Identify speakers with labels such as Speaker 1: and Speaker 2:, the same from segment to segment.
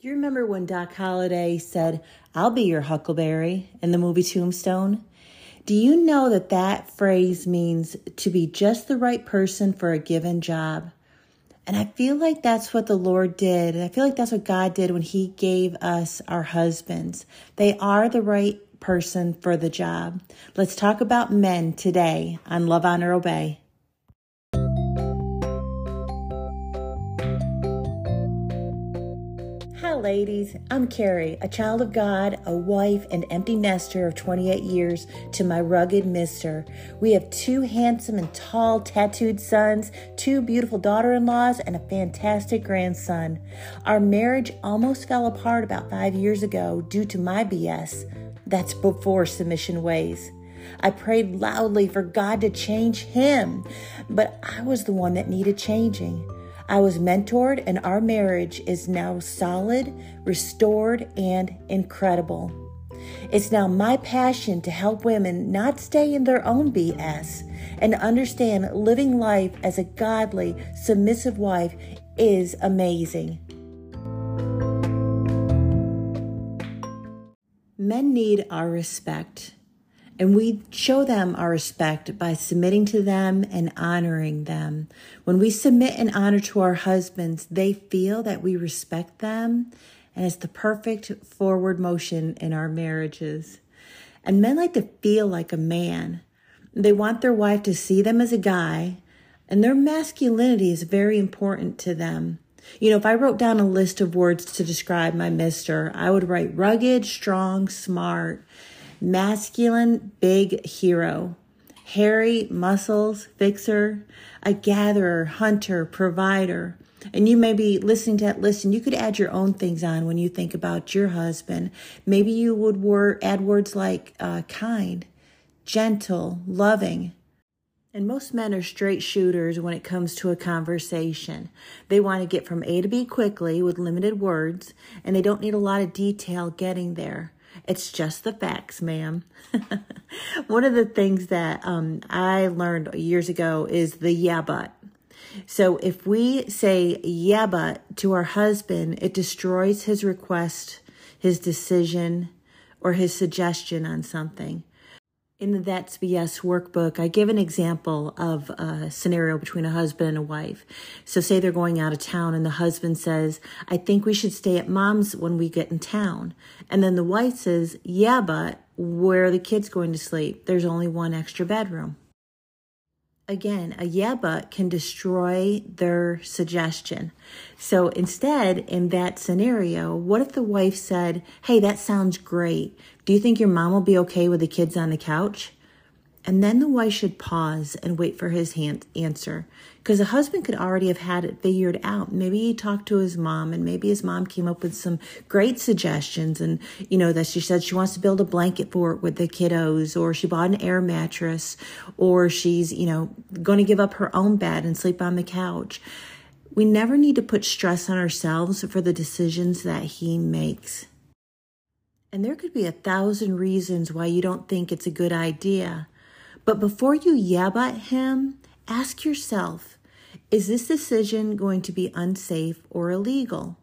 Speaker 1: Do you remember when Doc Holliday said, I'll be your huckleberry in the movie Tombstone? Do you know that that phrase means to be just the right person for a given job? And I feel like that's what the Lord did. And I feel like that's what God did when He gave us our husbands. They are the right person for the job. Let's talk about men today on Love, Honor, Obey. Hi, ladies. I'm Carrie, a child of God, a wife, and empty nester of 28 years to my rugged mister. We have two handsome and tall tattooed sons, two beautiful daughter in laws, and a fantastic grandson. Our marriage almost fell apart about five years ago due to my BS. That's before submission ways. I prayed loudly for God to change him, but I was the one that needed changing. I was mentored, and our marriage is now solid, restored, and incredible. It's now my passion to help women not stay in their own BS and understand living life as a godly, submissive wife is amazing. Men need our respect. And we show them our respect by submitting to them and honoring them. When we submit and honor to our husbands, they feel that we respect them, and it's the perfect forward motion in our marriages. And men like to feel like a man. They want their wife to see them as a guy, and their masculinity is very important to them. You know, if I wrote down a list of words to describe my mister, I would write rugged, strong, smart masculine big hero, hairy muscles fixer, a gatherer, hunter, provider. And you may be listening to that list and you could add your own things on when you think about your husband. Maybe you would word, add words like uh, kind, gentle, loving. And most men are straight shooters when it comes to a conversation. They want to get from A to B quickly with limited words, and they don't need a lot of detail getting there. It's just the facts, ma'am. One of the things that um, I learned years ago is the yeah, but. So if we say yeah, but to our husband, it destroys his request, his decision, or his suggestion on something. In the That's BS workbook, I give an example of a scenario between a husband and a wife. So, say they're going out of town, and the husband says, I think we should stay at mom's when we get in town. And then the wife says, Yeah, but where are the kids going to sleep? There's only one extra bedroom. Again, a yeah, but can destroy their suggestion. So instead, in that scenario, what if the wife said, Hey, that sounds great. Do you think your mom will be okay with the kids on the couch? And then the wife should pause and wait for his hand answer. Because the husband could already have had it figured out. Maybe he talked to his mom and maybe his mom came up with some great suggestions. And, you know, that she said she wants to build a blanket fort with the kiddos or she bought an air mattress or she's, you know, going to give up her own bed and sleep on the couch. We never need to put stress on ourselves for the decisions that he makes. And there could be a thousand reasons why you don't think it's a good idea. But before you yab at him, ask yourself is this decision going to be unsafe or illegal?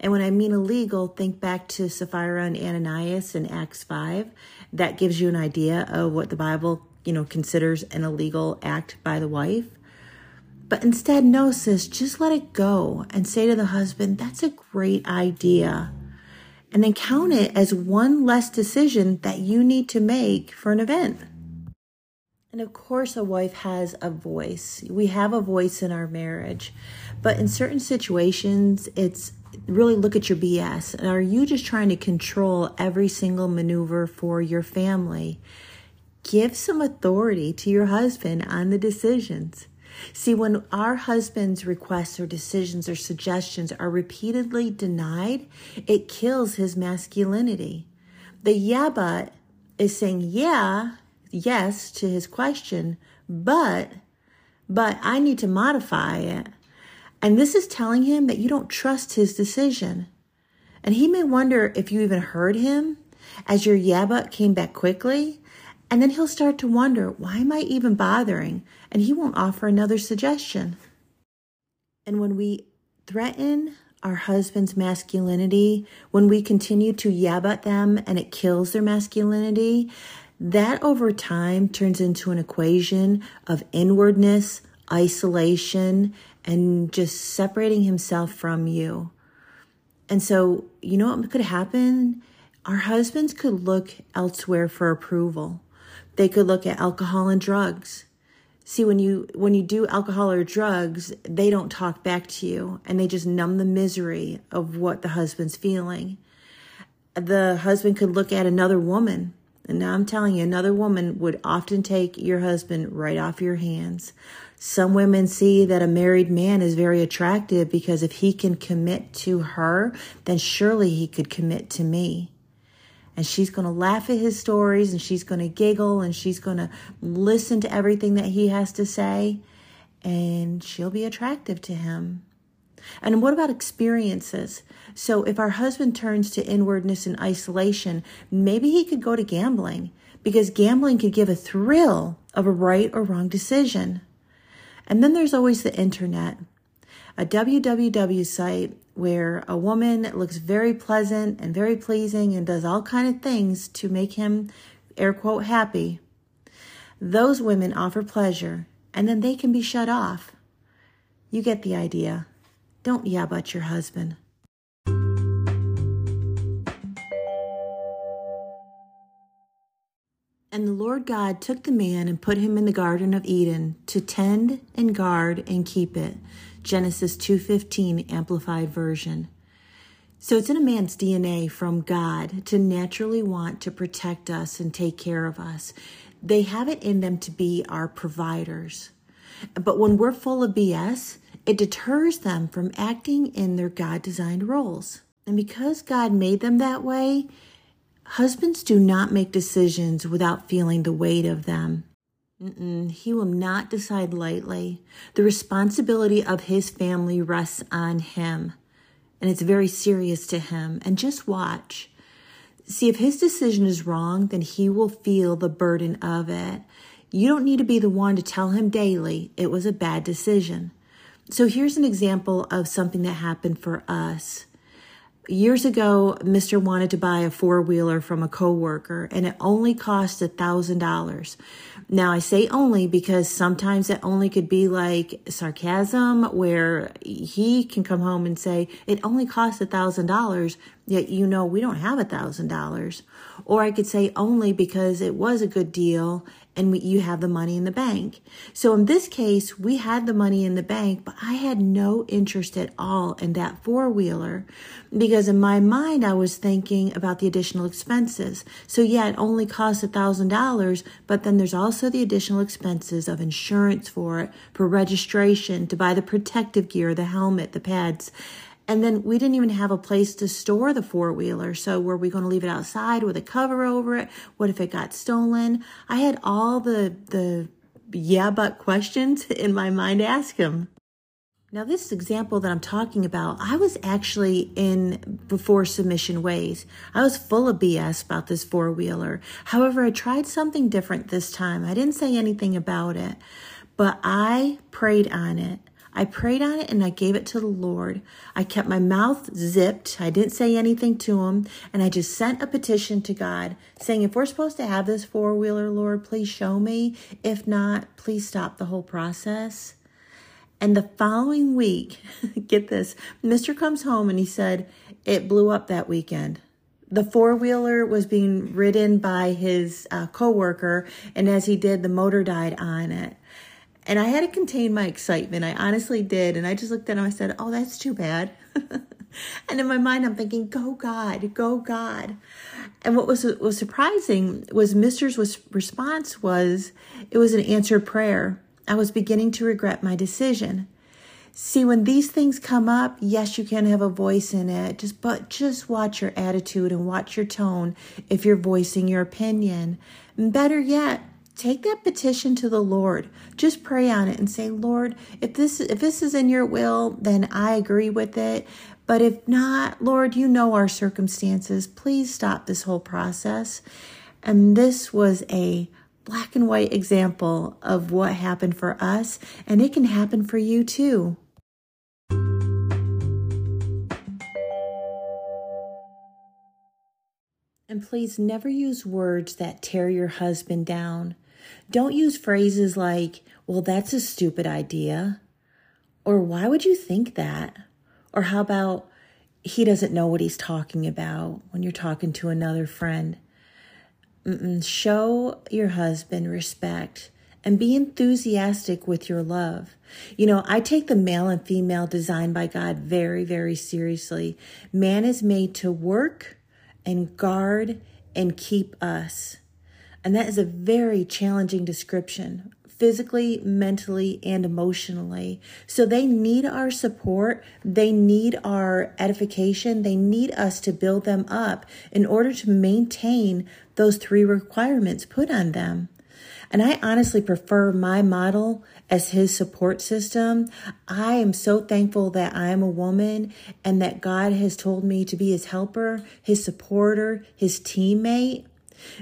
Speaker 1: And when I mean illegal, think back to Sapphira and Ananias in Acts 5. That gives you an idea of what the Bible, you know, considers an illegal act by the wife. But instead, no, sis, just let it go and say to the husband, that's a great idea. And then count it as one less decision that you need to make for an event. And of course, a wife has a voice. We have a voice in our marriage. But in certain situations, it's really look at your BS. And are you just trying to control every single maneuver for your family? Give some authority to your husband on the decisions. See, when our husband's requests or decisions or suggestions are repeatedly denied, it kills his masculinity. The yeah, but is saying, yeah, yes to his question, but, but I need to modify it. And this is telling him that you don't trust his decision. And he may wonder if you even heard him as your yeah but came back quickly. And then he'll start to wonder, why am I even bothering? And he won't offer another suggestion. And when we threaten our husband's masculinity, when we continue to yab at them and it kills their masculinity, that over time turns into an equation of inwardness, isolation, and just separating himself from you. And so, you know what could happen? Our husbands could look elsewhere for approval. They could look at alcohol and drugs. See, when you when you do alcohol or drugs, they don't talk back to you and they just numb the misery of what the husband's feeling. The husband could look at another woman and now I'm telling you, another woman would often take your husband right off your hands. Some women see that a married man is very attractive because if he can commit to her, then surely he could commit to me. And she's going to laugh at his stories and she's going to giggle and she's going to listen to everything that he has to say and she'll be attractive to him. And what about experiences? So if our husband turns to inwardness and isolation, maybe he could go to gambling because gambling could give a thrill of a right or wrong decision. And then there's always the internet, a www site where a woman looks very pleasant and very pleasing and does all kind of things to make him air quote happy. Those women offer pleasure and then they can be shut off. You get the idea. Don't yab at your husband. And the Lord God took the man and put him in the garden of Eden to tend and guard and keep it. Genesis 2:15 amplified version. So it's in a man's DNA from God to naturally want to protect us and take care of us. They have it in them to be our providers. But when we're full of BS, it deters them from acting in their God designed roles. And because God made them that way, husbands do not make decisions without feeling the weight of them. Mm-mm, he will not decide lightly. The responsibility of his family rests on him, and it's very serious to him. And just watch. See, if his decision is wrong, then he will feel the burden of it. You don't need to be the one to tell him daily it was a bad decision. So here's an example of something that happened for us. Years ago, Mr. wanted to buy a four wheeler from a coworker and it only cost a thousand dollars. Now I say only because sometimes it only could be like sarcasm where he can come home and say, it only costs a thousand dollars, yet you know we don't have a thousand dollars. Or I could say only because it was a good deal and we, you have the money in the bank. So in this case, we had the money in the bank, but I had no interest at all in that four wheeler because in my mind, I was thinking about the additional expenses. So yeah, it only costs a thousand dollars, but then there's also the additional expenses of insurance for it, for registration, to buy the protective gear, the helmet, the pads. And then we didn't even have a place to store the four wheeler. So were we going to leave it outside with a cover over it? What if it got stolen? I had all the, the yeah, but questions in my mind to ask him. Now, this example that I'm talking about, I was actually in before submission ways. I was full of BS about this four wheeler. However, I tried something different this time. I didn't say anything about it, but I prayed on it. I prayed on it and I gave it to the Lord. I kept my mouth zipped. I didn't say anything to him. And I just sent a petition to God saying, if we're supposed to have this four wheeler, Lord, please show me. If not, please stop the whole process. And the following week, get this, Mr. comes home and he said, it blew up that weekend the four wheeler was being ridden by his uh, coworker, and as he did, the motor died on it. And I had to contain my excitement. I honestly did. And I just looked at him. I said, Oh, that's too bad. and in my mind, I'm thinking, Go God, go God. And what was was surprising was Mister's was, response was it was an answered prayer. I was beginning to regret my decision. See, when these things come up, yes, you can have a voice in it. Just but just watch your attitude and watch your tone if you're voicing your opinion. And better yet, take that petition to the Lord. Just pray on it and say, "Lord, if this if this is in your will, then I agree with it. But if not, Lord, you know our circumstances. Please stop this whole process." And this was a black and white example of what happened for us, and it can happen for you too. And please never use words that tear your husband down. Don't use phrases like, well, that's a stupid idea. Or why would you think that? Or how about, he doesn't know what he's talking about when you're talking to another friend. Mm-mm. Show your husband respect and be enthusiastic with your love. You know, I take the male and female design by God very, very seriously. Man is made to work and guard and keep us. And that is a very challenging description physically, mentally, and emotionally. So they need our support. They need our edification. They need us to build them up in order to maintain those three requirements put on them. And I honestly prefer my model as his support system. I am so thankful that I am a woman and that God has told me to be his helper, his supporter, his teammate.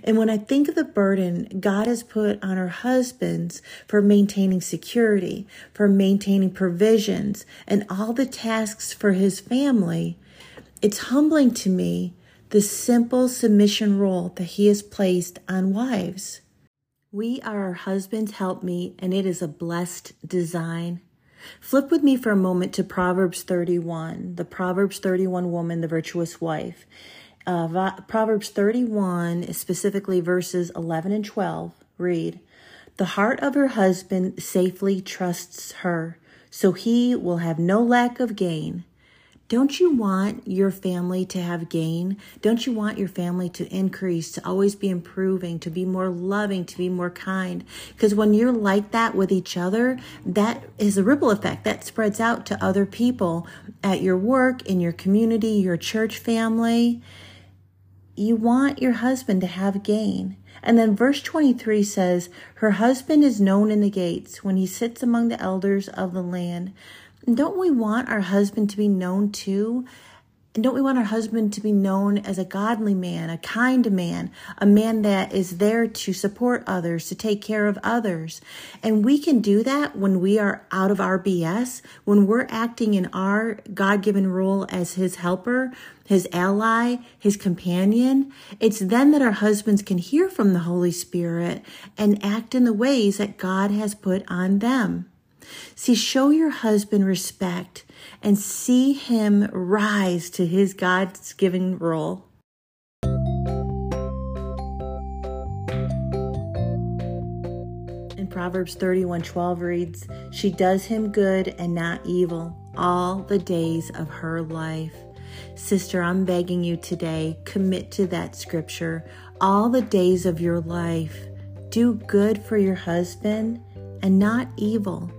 Speaker 1: And when I think of the burden God has put on our husbands for maintaining security, for maintaining provisions, and all the tasks for his family, it's humbling to me the simple submission role that he has placed on wives. We are our husband's helpmeet, and it is a blessed design. Flip with me for a moment to Proverbs 31, the Proverbs 31 woman, the virtuous wife uh, Proverbs 31, specifically verses 11 and 12, read, The heart of her husband safely trusts her, so he will have no lack of gain. Don't you want your family to have gain? Don't you want your family to increase, to always be improving, to be more loving, to be more kind? Because when you're like that with each other, that is a ripple effect that spreads out to other people at your work, in your community, your church family you want your husband to have gain. And then verse 23 says, Her husband is known in the gates when he sits among the elders of the land. don't we want our husband to be known too? And don't we want our husband to be known as a godly man, a kind man, a man that is there to support others, to take care of others? And we can do that when we are out of our BS, when we're acting in our God given role as his helper, his ally, his companion. It's then that our husbands can hear from the Holy Spirit and act in the ways that God has put on them. See, show your husband respect and see him rise to his God's given role. In Proverbs 31:12 reads, "She does him good and not evil all the days of her life." Sister, I'm begging you today, commit to that scripture all the days of your life. Do good for your husband and not evil.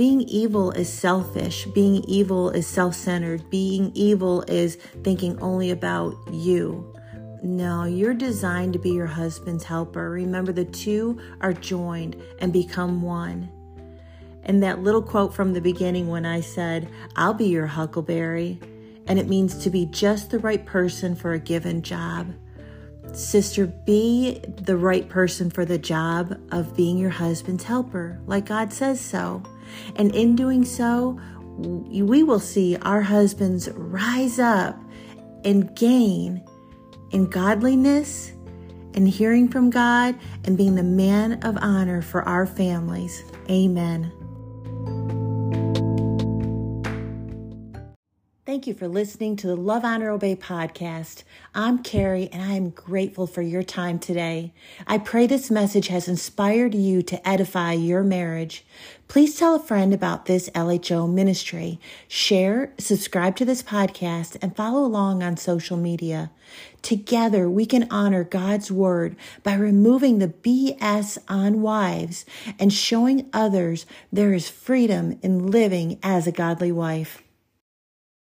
Speaker 1: Being evil is selfish. Being evil is self centered. Being evil is thinking only about you. No, you're designed to be your husband's helper. Remember, the two are joined and become one. And that little quote from the beginning when I said, I'll be your huckleberry, and it means to be just the right person for a given job. Sister, be the right person for the job of being your husband's helper, like God says so. And in doing so, we will see our husbands rise up and gain in godliness and hearing from God and being the man of honor for our families. Amen. Thank you for listening to the Love, Honor, Obey podcast. I'm Carrie, and I am grateful for your time today. I pray this message has inspired you to edify your marriage. Please tell a friend about this LHO ministry. Share, subscribe to this podcast, and follow along on social media. Together, we can honor God's word by removing the BS on wives and showing others there is freedom in living as a godly wife.